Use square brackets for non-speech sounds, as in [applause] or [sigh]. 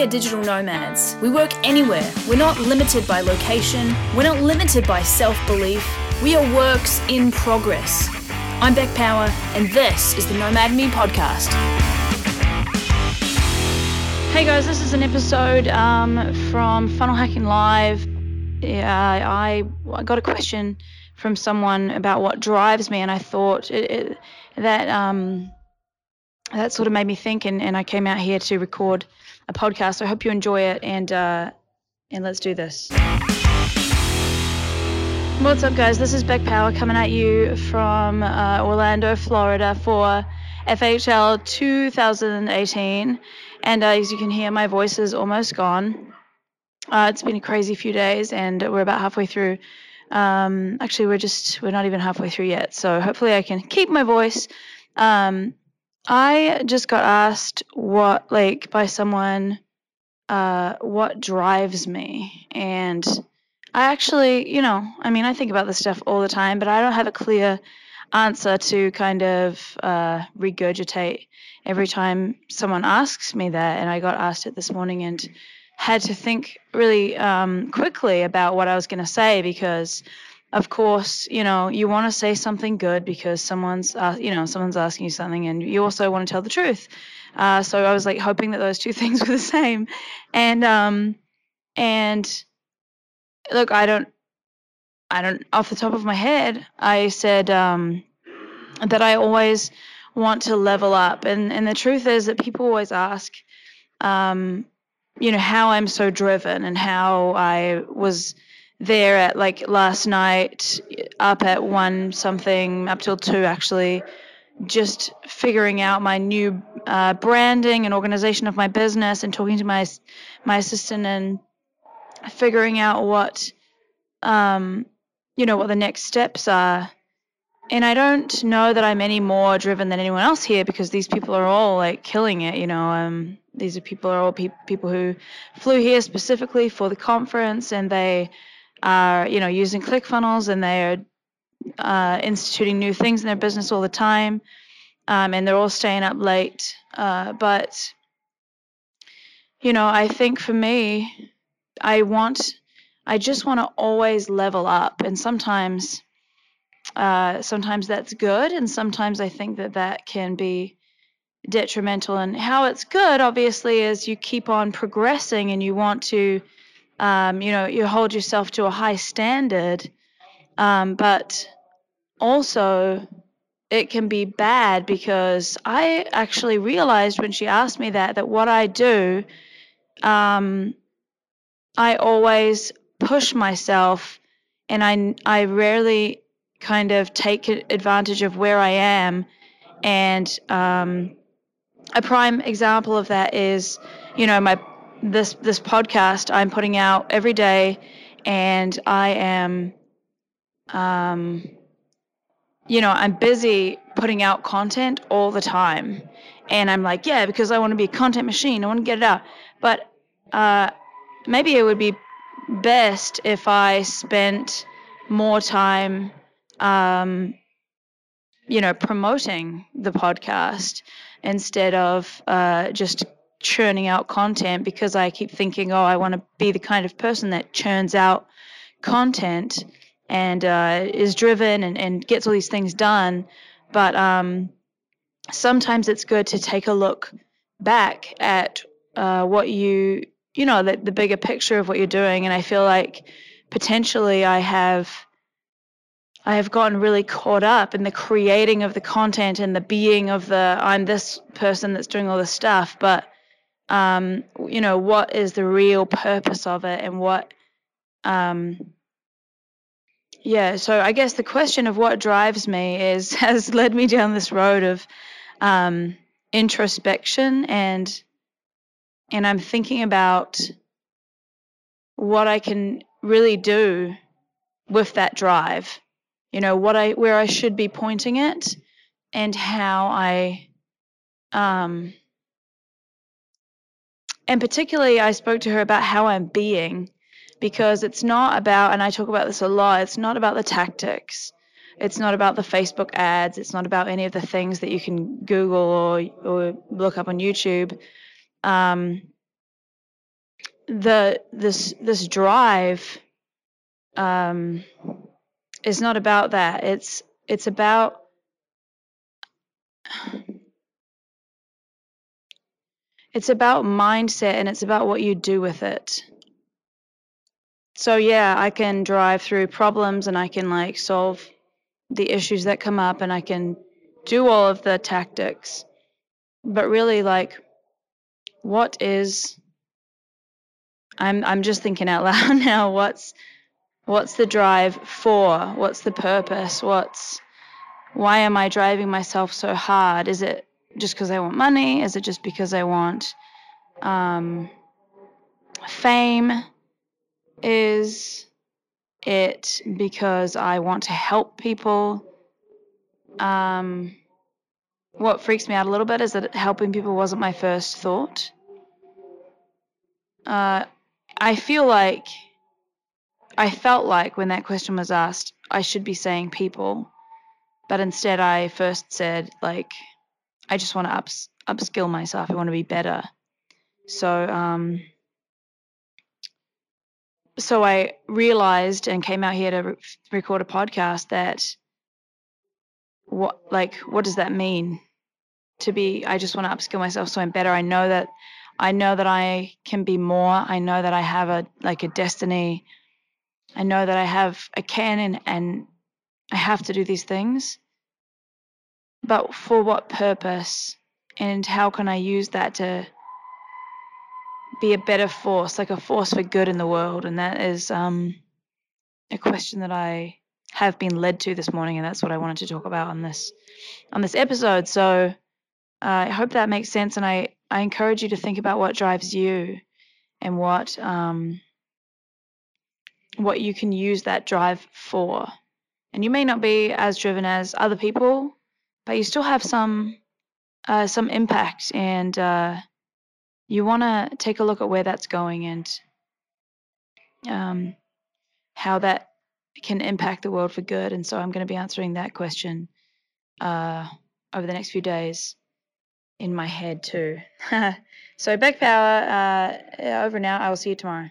We are digital nomads. We work anywhere. We're not limited by location. We're not limited by self belief. We are works in progress. I'm Beck Power, and this is the Nomad Me podcast. Hey guys, this is an episode um, from Funnel Hacking Live. Yeah, I, I got a question from someone about what drives me, and I thought it, it, that um, that sort of made me think, and, and I came out here to record a podcast. So I hope you enjoy it, and uh, and let's do this. What's up, guys? This is Beck Power coming at you from uh, Orlando, Florida for FHL 2018. And uh, as you can hear, my voice is almost gone. Uh, it's been a crazy few days, and we're about halfway through. Um, actually, we're just we're not even halfway through yet. So hopefully, I can keep my voice. Um, I just got asked what, like, by someone, uh, what drives me, and I actually, you know, I mean, I think about this stuff all the time, but I don't have a clear answer to kind of uh, regurgitate every time someone asks me that. And I got asked it this morning and had to think really um, quickly about what I was going to say because, of course, you know, you want to say something good because someone's, uh, you know, someone's asking you something, and you also want to tell the truth. Uh, so I was like hoping that those two [laughs] things were the same, and um, and look, I don't, I don't, off the top of my head, I said um, that I always want to level up. And, and the truth is that people always ask, um, you know, how I'm so driven and how I was there at like last night, up at one something, up till two actually, just figuring out my new uh, branding and organization of my business and talking to my my assistant and figuring out what um, you know what the next steps are. And i don't know that i'm any more driven than anyone else here because these people are all like killing it you know um, these are people are all pe- people who flew here specifically for the conference and they are you know using clickfunnels and they are uh, instituting new things in their business all the time um, and they're all staying up late uh, but you know i think for me I want, I just want to always level up. And sometimes, uh, sometimes that's good. And sometimes I think that that can be detrimental. And how it's good, obviously, is you keep on progressing and you want to, um, you know, you hold yourself to a high standard. Um, but also, it can be bad because I actually realized when she asked me that that what I do um, I always push myself and I, I rarely kind of take advantage of where I am. And um, a prime example of that is, you know, my this this podcast I'm putting out every day, and I am, um, you know, I'm busy putting out content all the time, and I'm like, yeah, because I want to be a content machine. I want to get it out, but uh, maybe it would be best if I spent more time, um, you know, promoting the podcast instead of uh, just churning out content because I keep thinking, oh, I want to be the kind of person that churns out content and uh, is driven and, and gets all these things done. But um, sometimes it's good to take a look back at uh, what you you know the, the bigger picture of what you're doing and i feel like potentially i have i have gotten really caught up in the creating of the content and the being of the i'm this person that's doing all this stuff but um you know what is the real purpose of it and what um yeah so i guess the question of what drives me is [laughs] has led me down this road of um introspection and and I'm thinking about what I can really do with that drive. You know, what I where I should be pointing it and how I um and particularly I spoke to her about how I'm being because it's not about and I talk about this a lot, it's not about the tactics. It's not about the Facebook ads, it's not about any of the things that you can Google or or look up on YouTube um, the this this drive um, is not about that. It's it's about it's about mindset and it's about what you do with it. So yeah, I can drive through problems and I can like solve the issues that come up and I can do all of the tactics. But really like what is I'm I'm just thinking out [laughs] loud now what's what's the drive for? What's the purpose? What's why am I driving myself so hard? Is it just because I want money? Is it just because I want um, fame? Is it because I want to help people? Um, what freaks me out a little bit is that helping people wasn't my first thought. Uh, I feel like I felt like when that question was asked, I should be saying people, but instead I first said like, I just want to ups, upskill myself. I want to be better. So um, so I realized and came out here to re- record a podcast that what like what does that mean to be I just want to upskill myself so I'm better. I know that I know that I can be more. I know that I have a like a destiny. I know that I have a canon and I have to do these things. But for what purpose? And how can I use that to be a better force, like a force for good in the world? And that is um, a question that I have been led to this morning, and that's what I wanted to talk about on this on this episode. So uh, I hope that makes sense, and I I encourage you to think about what drives you and what um, what you can use that drive for. And you may not be as driven as other people, but you still have some uh, some impact, and uh, you want to take a look at where that's going and um, how that can impact the world for good. And so I'm going to be answering that question uh, over the next few days in my head too. [laughs] so Beck Power uh, over now. I will see you tomorrow.